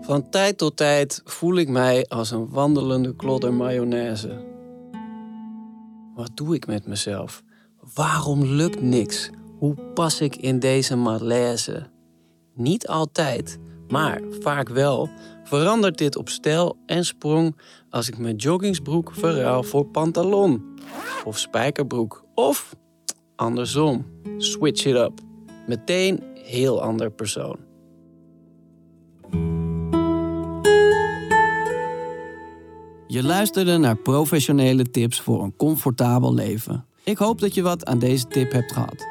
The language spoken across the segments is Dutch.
Van tijd tot tijd voel ik mij als een wandelende klodder mayonaise. Wat doe ik met mezelf? Waarom lukt niks? Hoe pas ik in deze malaise? Niet altijd, maar vaak wel verandert dit op stijl en sprong als ik mijn joggingsbroek verruil voor pantalon of spijkerbroek of andersom. Switch it up. Meteen heel ander persoon. Je luisterde naar professionele tips voor een comfortabel leven. Ik hoop dat je wat aan deze tip hebt gehad.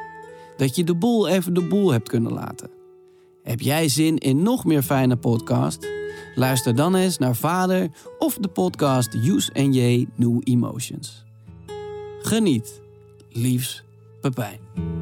Dat je de boel even de boel hebt kunnen laten. Heb jij zin in nog meer fijne podcast? Luister dan eens naar Vader of de podcast Use and J New Emotions. Geniet. Liefs, Pepijn.